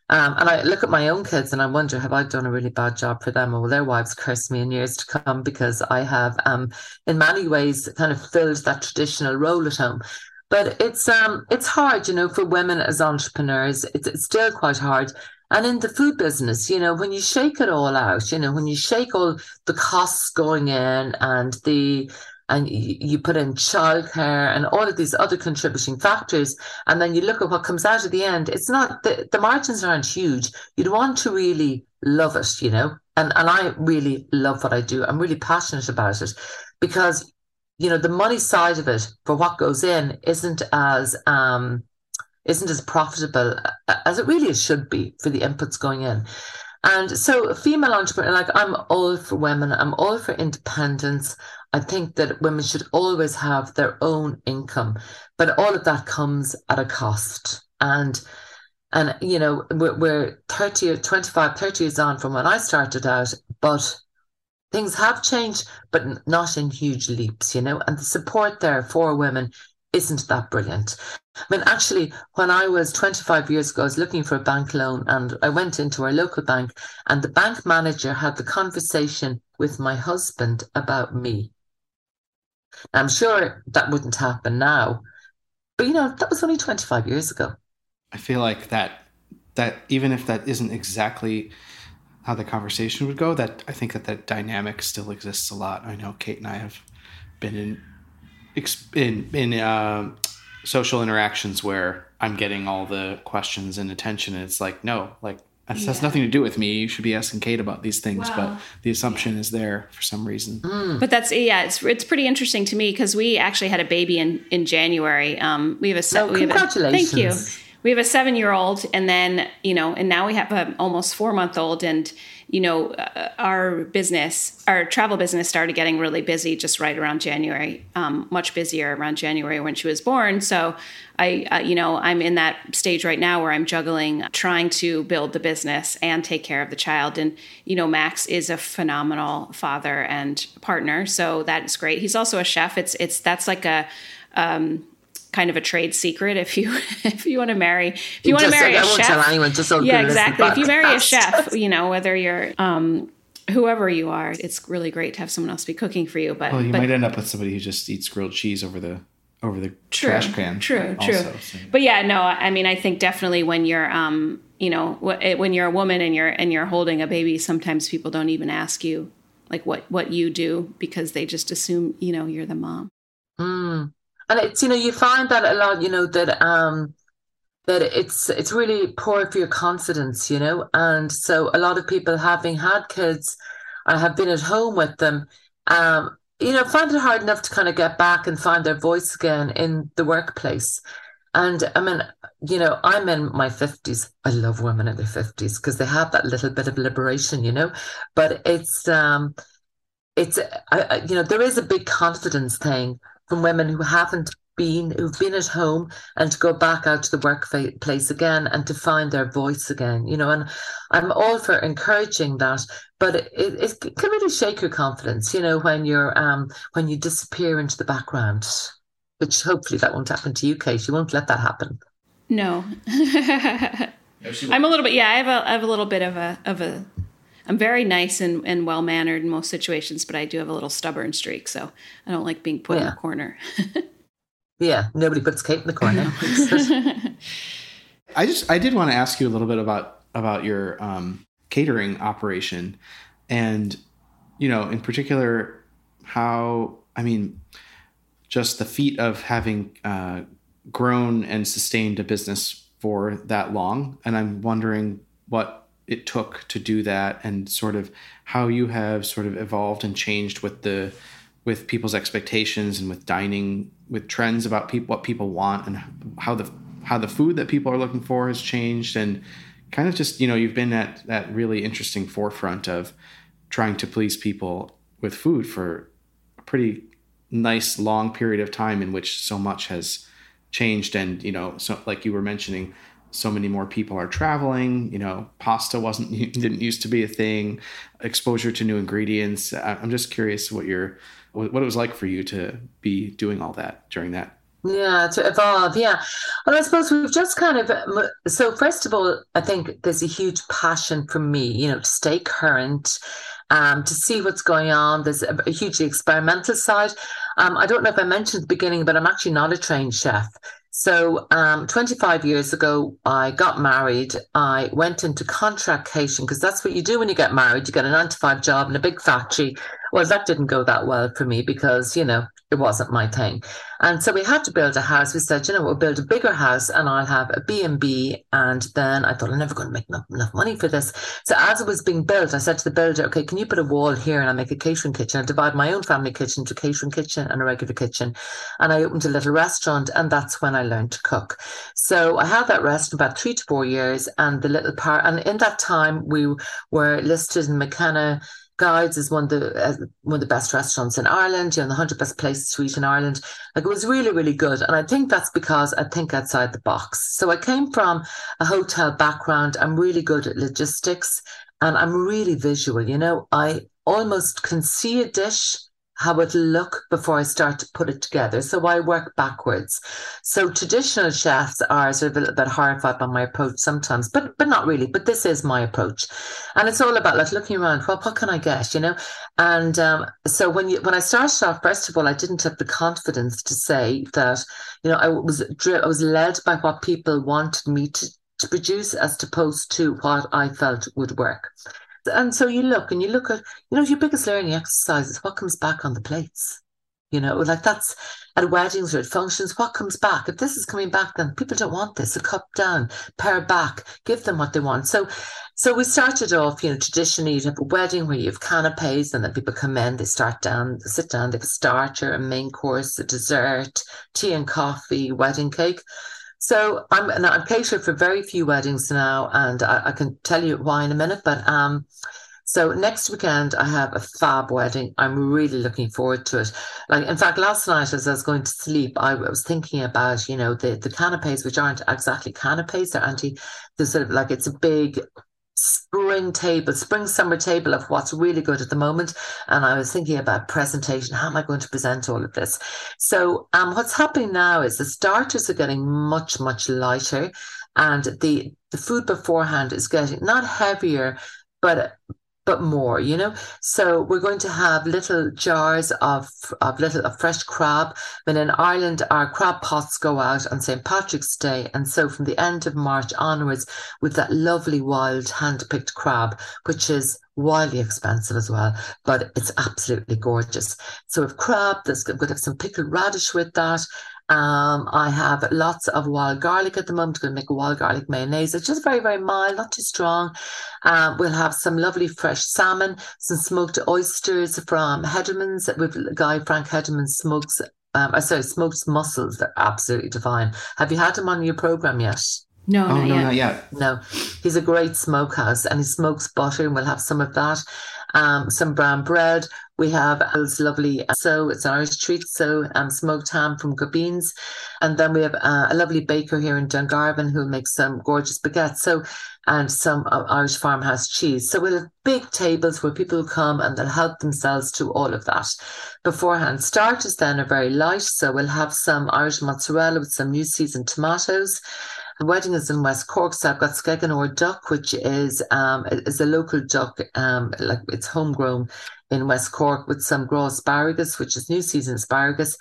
Speaker 4: um, and I look at my own kids and I wonder, have I done a really bad job for them? Or will their wives curse me in years to come because I have, um, in many ways, kind of filled that traditional role at home. But it's um, it's hard, you know, for women as entrepreneurs. It's, it's still quite hard and in the food business, you know, when you shake it all out, you know, when you shake all the costs going in and the and you put in childcare and all of these other contributing factors, and then you look at what comes out at the end, it's not the, the margins aren't huge. You'd want to really love it, you know. And and I really love what I do. I'm really passionate about it because, you know, the money side of it for what goes in isn't as um isn't as profitable uh, as it really should be for the inputs going in. And so, female entrepreneur, like I'm all for women, I'm all for independence. I think that women should always have their own income, but all of that comes at a cost. And and you know, we're, we're 30 or 25, 30 years on from when I started out, but things have changed, but not in huge leaps, you know, and the support there for women isn't that brilliant. I mean, actually, when I was 25 years ago, I was looking for a bank loan and I went into our local bank, and the bank manager had the conversation with my husband about me. I'm sure that wouldn't happen now, but you know, that was only 25 years ago.
Speaker 3: I feel like that, that even if that isn't exactly how the conversation would go, that I think that that dynamic still exists a lot. I know Kate and I have been in in in uh, social interactions where I'm getting all the questions and attention. And it's like, no, like that yeah. has nothing to do with me. You should be asking Kate about these things, but the assumption is there for some reason.
Speaker 2: Mm. But that's yeah, it's it's pretty interesting to me because we actually had a baby in in January. Um, we have a
Speaker 4: set. Oh, congratulations!
Speaker 2: We have a, thank you. we have a seven year old, and then you know, and now we have a almost four month old, and you know, uh, our business, our travel business started getting really busy just right around January, um, much busier around January when she was born. So I, uh, you know, I'm in that stage right now where I'm juggling trying to build the business and take care of the child. And, you know, Max is a phenomenal father and partner. So that's great. He's also a chef. It's, it's, that's like a, um, kind of a trade secret if you if you want to marry if you, want to marry a chef. anyone, yeah exactly. If you marry a chef you know whether you're um whoever you are it's really great to have someone else be cooking for you but
Speaker 3: well you
Speaker 2: but,
Speaker 3: might end up with somebody who just eats grilled cheese over the over the true, trash can
Speaker 2: true also, true so. but yeah no i mean i think definitely when you're um you know when you're a woman and you're and you're holding a baby sometimes people don't even ask you like what what you do because they just assume you know you're the mom.
Speaker 4: Mm and it's you know you find that a lot you know that um that it's it's really poor for your confidence you know? And so a lot of people having had kids or have been at home with them um you know find it hard enough to kind of get back and find their voice again in the workplace. And i mean you know i'm in my 50s i love women in their 50s because they have that little bit of liberation you know? But it's um it's I, I, you know there is a big confidence thing from women who haven't been who've been at home and to go back out to the workplace again and to find their voice again you know and i'm all for encouraging that but it, it, can really shake your confidence you know when you're um when you disappear into the background which hopefully that won't happen to you kate. You won't let that happen.
Speaker 2: No. I'm a little bit yeah i have a, I have a little bit of a of a I'm very nice and, and well mannered in most situations, but I do have a little stubborn streak, so I don't like being put yeah. in a corner.
Speaker 4: yeah, nobody puts Kate in the corner.
Speaker 3: I just I did want to ask you a little bit about about your um, catering operation, and you know, in particular, how I mean, just the feat of having uh, grown and sustained a business for that long, and I'm wondering what it took to do that and sort of how you have sort of evolved and changed with the with people's expectations and with dining with trends about people what people want and how the how the food that people are looking for has changed and kind of just you know you've been at that really interesting forefront of trying to please people with food for a pretty nice long period of time in which so much has changed and you know so like you were mentioning so many more people are traveling you know pasta wasn't didn't used to be a thing exposure to new ingredients i'm just curious what your what it was like for you to be doing all that during that
Speaker 4: yeah to evolve yeah well i suppose we've just kind of so first of all i think there's a huge passion for me you know to stay current um, to see what's going on. There's a, a hugely experimental side. Um, I don't know if I mentioned at the beginning, but I'm actually not a trained chef. So, um, 25 years ago, I got married. I went into contract catering because that's what you do when you get married. You get a nine to five job in a big factory. Well, that didn't go that well for me because, you know, it wasn't my thing. And so we had to build a house. We said, you know, we'll build a bigger house and I'll have a B&B. And then I thought, I'm never going to make enough, money for this. So as it was being built, I said to the builder, okay, can you put a wall here and I'll make a catering kitchen? I'll divide my own family kitchen into a catering kitchen and a regular kitchen. And I opened a little restaurant and that's when I learned to cook. So I had that restaurant for about three to four years and the little part, and in that time we were listed in McKenna Guides is one of the uh, one of the best restaurants in Ireland. You know, the hundred best places to eat in Ireland. Like it was really, really good, and I think that's because I think outside the box. So I came from a hotel background. I'm really good at logistics, and I'm really visual. You know, I almost can see a dish how it look before I start to put it together. So I work backwards. So traditional chefs are sort of a little bit horrified by my approach sometimes, but but not really. But this is my approach, and it's all about like looking around. Well, what can I get? You know, and um, so when you when I started off, first of all, I didn't have the confidence to say that you know I was I was led by what people wanted me to to produce as opposed to what I felt would work. And so you look and you look at, you know, your biggest learning exercise is what comes back on the plates. You know, like that's at weddings or at functions, what comes back? If this is coming back, then people don't want this. A cup down, pair back, give them what they want. So so we started off, you know, traditionally you'd have a wedding where you have canapes and then people come in, they start down, they sit down, they have a starter, a main course, a dessert, tea and coffee, wedding cake. So I'm I'm catered for very few weddings now, and I, I, can tell you why in a minute. But um, so next weekend I have a fab wedding. I'm really looking forward to it. Like in fact, last night as I was going to sleep, I was thinking about you know the the canapes, which aren't exactly canapes; they're anti. They're sort of like it's a big spring table, spring summer table of what's really good at the moment. And I was thinking about presentation. How am I going to present all of this? So um, what's happening now is the starters are getting much, much lighter and the the food beforehand is getting not heavier, but but more, you know. So we're going to have little jars of of little of fresh crab. But in Ireland, our crab pots go out on St Patrick's Day, and so from the end of March onwards, with that lovely wild hand picked crab, which is wildly expensive as well, but it's absolutely gorgeous. So with crab, there's going to have some pickled radish with that. Um, I have lots of wild garlic at the moment. I'm going to make a wild garlic mayonnaise. It's just very, very mild, not too strong. Um, we'll have some lovely fresh salmon, some smoked oysters from Hedermans with Guy Frank Hederman smokes. Um, I uh, sorry, smoked mussels. They're absolutely divine. Have you had them on your program yet?
Speaker 2: No,
Speaker 3: oh,
Speaker 2: not
Speaker 3: no,
Speaker 2: yet.
Speaker 3: not yet.
Speaker 4: No, he's a great smokehouse and he smokes butter, and we'll have some of that. Um, some brown bread. We have Al's lovely so it's an Irish treat, so um, smoked ham from Gubbeens, and then we have uh, a lovely baker here in Dungarvan who makes some gorgeous baguettes. So and some uh, Irish farmhouse cheese. So we'll have big tables where people come and they'll help themselves to all of that beforehand. Starters then are very light, so we'll have some Irish mozzarella with some new seasoned tomatoes. The wedding is in West Cork, so I've got Skeaghanore duck, which is um is a local duck, um like it's homegrown in West Cork with some raw asparagus, which is new season asparagus.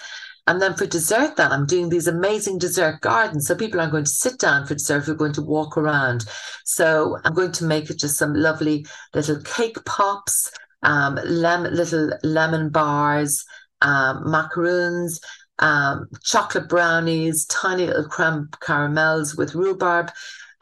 Speaker 4: And then for dessert, then I'm doing these amazing dessert gardens. So people aren't going to sit down for dessert, we're going to walk around. So I'm going to make it just some lovely little cake pops, um, lemon, little lemon bars, um, macaroons, um, chocolate brownies, tiny little creme caramels with rhubarb.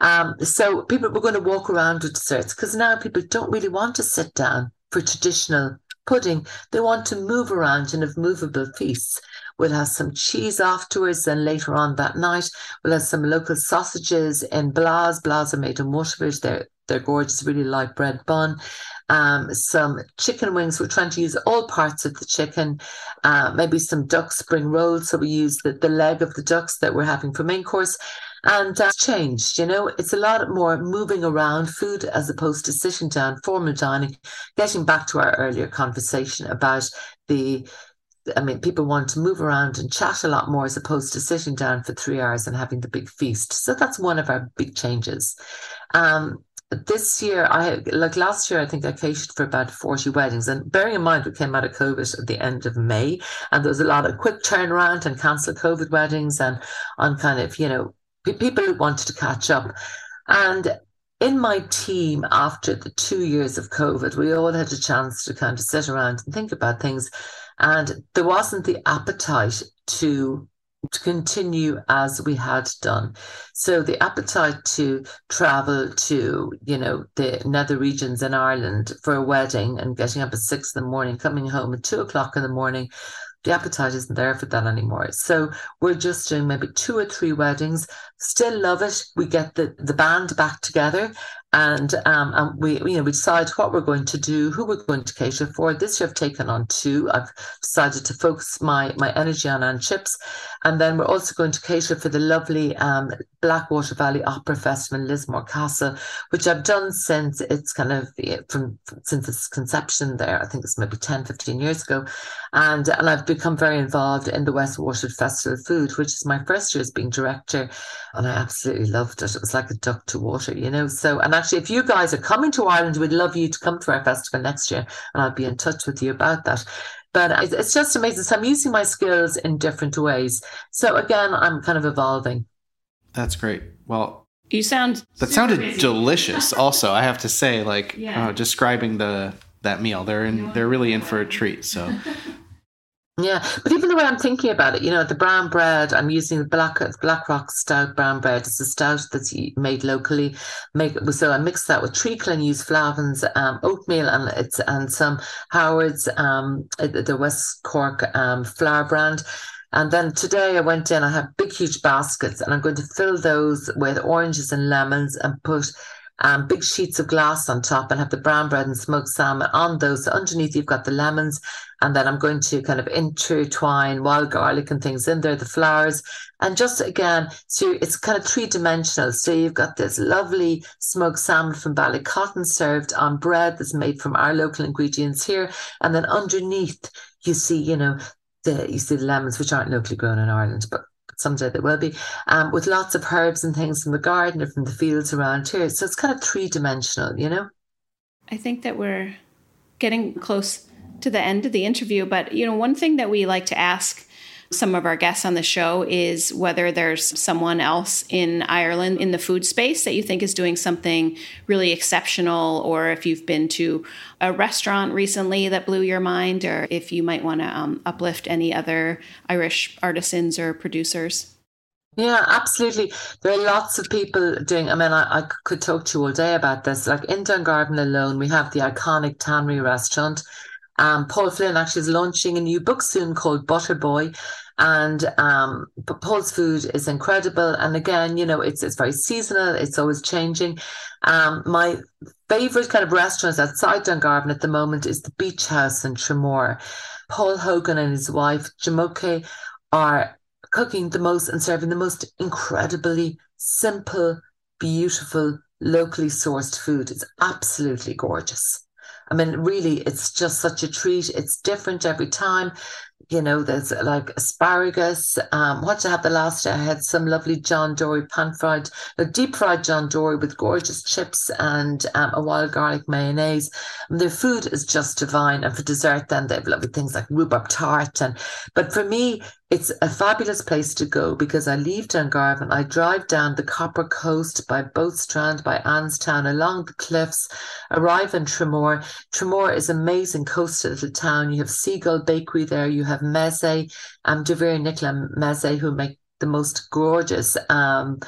Speaker 4: Um, so people were going to walk around with desserts because now people don't really want to sit down for traditional pudding. They want to move around and have movable feasts. We'll have some cheese afterwards. and later on that night, we'll have some local sausages in Blaas. Blaas are made in Waterford. They're they're gorgeous, really light bread bun um, some chicken wings. We're trying to use all parts of the chicken, uh, maybe some duck spring rolls. So we use the, the leg of the ducks that we're having for main course. And uh, changed, you know, it's a lot more moving around food as opposed to sitting down, formal dining, getting back to our earlier conversation about the I mean, people want to move around and chat a lot more as opposed to sitting down for three hours and having the big feast. So that's one of our big changes. Um, this year I like last year I think I catered for about 40 weddings. And bearing in mind we came out of COVID at the end of May and there was a lot of quick turnaround and cancel COVID weddings and on kind of you know people who wanted to catch up. And in my team after the two years of COVID we all had a chance to kind of sit around and think about things. And there wasn't the appetite to to continue as we had done. So the appetite to travel to, you know, the nether regions in Ireland for a wedding and getting up at six in the morning, coming home at two o'clock in the morning, the appetite isn't there for that anymore. So we're just doing maybe two or three weddings. Still love it. We get the, the band back together and um, and we you know we decide what we're going to do, who we're going to cater for. This year I've taken on two. I've decided to focus my my energy on And Chips, and then we're also going to cater for the lovely um, Blackwater Valley Opera Festival in Lismore Castle, which I've done since it's kind of from, since its conception there. I think it's maybe 10, 15 years ago, and and I've become very involved in the West Waterford Festival of Food, which is my first year as being director, and I absolutely loved it. It was like a duck to water, you know. So and actually, if you guys are coming to Ireland, we'd love you to come to our festival next year, and I'll be in touch with you about that. But it's just amazing. So I'm using my skills in different ways. So again, I'm kind of evolving.
Speaker 3: That's great. Well,
Speaker 2: you sound
Speaker 3: that sounded busy. delicious. Also, I have to say, like yeah. uh, describing the that meal, they're in, they're really in for a treat. So
Speaker 4: Yeah, but even the way I'm thinking about it, you know, the brown bread, I'm using the black Black Rock Stout brown bread. It's a stout that's made locally. Make so I mix that with treacle and use Flahavan's um, oatmeal and it's and some Howard's um the West Cork um flour brand. And then today I went in, I have big, huge baskets, and I'm going to fill those with oranges and lemons and put um, big sheets of glass on top and have the brown bread and smoked salmon on those. So underneath, you've got the lemons, and then I'm going to kind of intertwine wild garlic and things in there, the flowers, and just again, so it's kind of three dimensional. So you've got this lovely smoked salmon from Ballycotton served on bread that's made from our local ingredients here, and then underneath, you see, you know, the you see the lemons, which aren't locally grown in Ireland, but someday they will be, um, with lots of herbs and things from the garden or from the fields around here. So it's kind of three dimensional, you know?
Speaker 2: I think that we're getting close to the end of the interview, but you know, one thing that we like to ask some of our guests on the show is whether there's someone else in Ireland in the food space that you think is doing something really exceptional, or if you've been to a restaurant recently that blew your mind, or if you might want to um, uplift any other Irish artisans or producers.
Speaker 4: Yeah, absolutely. There are lots of people doing. I mean, I, I could talk to you all day about this. Like in Dungarvan alone, we have the iconic Tannery restaurant um, Paul Flynn actually is launching a new book soon called Butter Boy. And um, Paul's food is incredible. And again, you know, it's it's very seasonal, it's always changing. Um, my favorite kind of restaurants outside Dungarvan at the moment is the Beach House in Tramore. Paul Hogan and his wife, Jumoke, are cooking the most and serving the most incredibly simple, beautiful, locally sourced food. It's absolutely gorgeous. I mean, really, it's just such a treat. It's different every time. You know, there's like asparagus. Um, what did I have the last day? I had some lovely John Dory pan fried, a deep fried John Dory with gorgeous chips and um, a wild garlic mayonnaise. And their food is just divine. And for dessert, then they have lovely things like rhubarb tart. And but for me, it's a fabulous place to go because I leave Dungarvan, I drive down the Copper Coast by Boatstrand, by Annestown, along the cliffs, arrive in Tramore. Tramore is amazing coastal little town. You have Seagull Bakery there, you have Meze, um, Devere Nicola Meze, who make the most gorgeous um,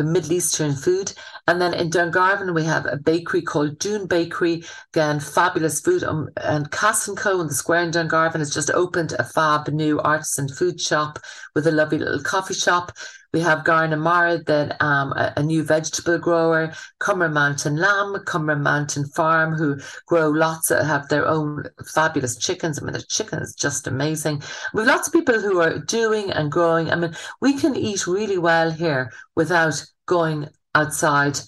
Speaker 4: the Middle Eastern food. And then in Dungarvan, we have a bakery called Dune Bakery. Again, fabulous food. Um, and Cass Co. in the square in Dungarvan has just opened a fab new artisan food shop with a lovely little coffee shop. We have Garnamara, then um, a, a, new vegetable grower, Comeragh Mountain Lamb, Comeragh Mountain Farm, who grow lots, of, have their own fabulous chickens. I mean, the chicken is just amazing. We've lots of people who are doing and growing. I mean, we can eat really well here without going outside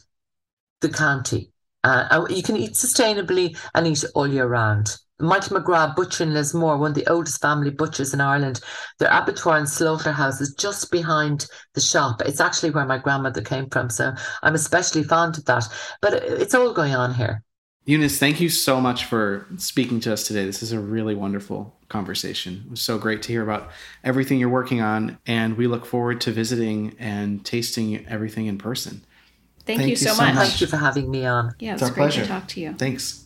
Speaker 4: the county. Uh, you can eat sustainably and eat all year round. Michael McGrath Butcher in Lismore, one of the oldest family butchers in Ireland. Their abattoir and slaughterhouse is just behind the shop. It's actually where my grandmother came from, so I'm especially fond of that. But it's all going on here.
Speaker 3: Eunice, thank you so much for speaking to us today. This is a really wonderful conversation. It was so great to hear about everything you're working on, and we look forward to visiting and tasting everything in person.
Speaker 2: Thank, thank you, so, so much.
Speaker 4: Thank you for having me on.
Speaker 2: Yeah, it was it's great pleasure. to talk to you.
Speaker 3: Thanks.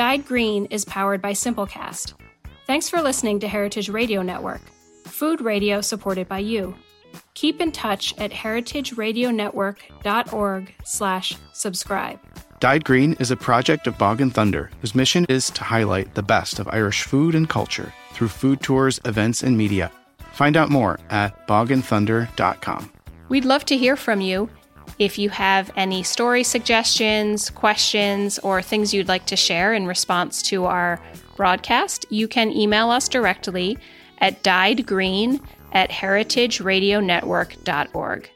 Speaker 5: Dyed Green is powered by Simplecast. Thanks for listening to Heritage Radio Network, food radio supported by you. Keep in touch at heritageradionetwork.org slash subscribe.
Speaker 3: Dyed Green is a project of Bog and Thunder, whose mission is to highlight the best of Irish food and culture through food tours, events, and media. Find out more at bogandthunder.com.
Speaker 5: We'd love to hear from you. If you have any story suggestions, questions, or things you'd like to share in response to our broadcast, you can email us directly at dyedgreen at heritageradionetwork.org.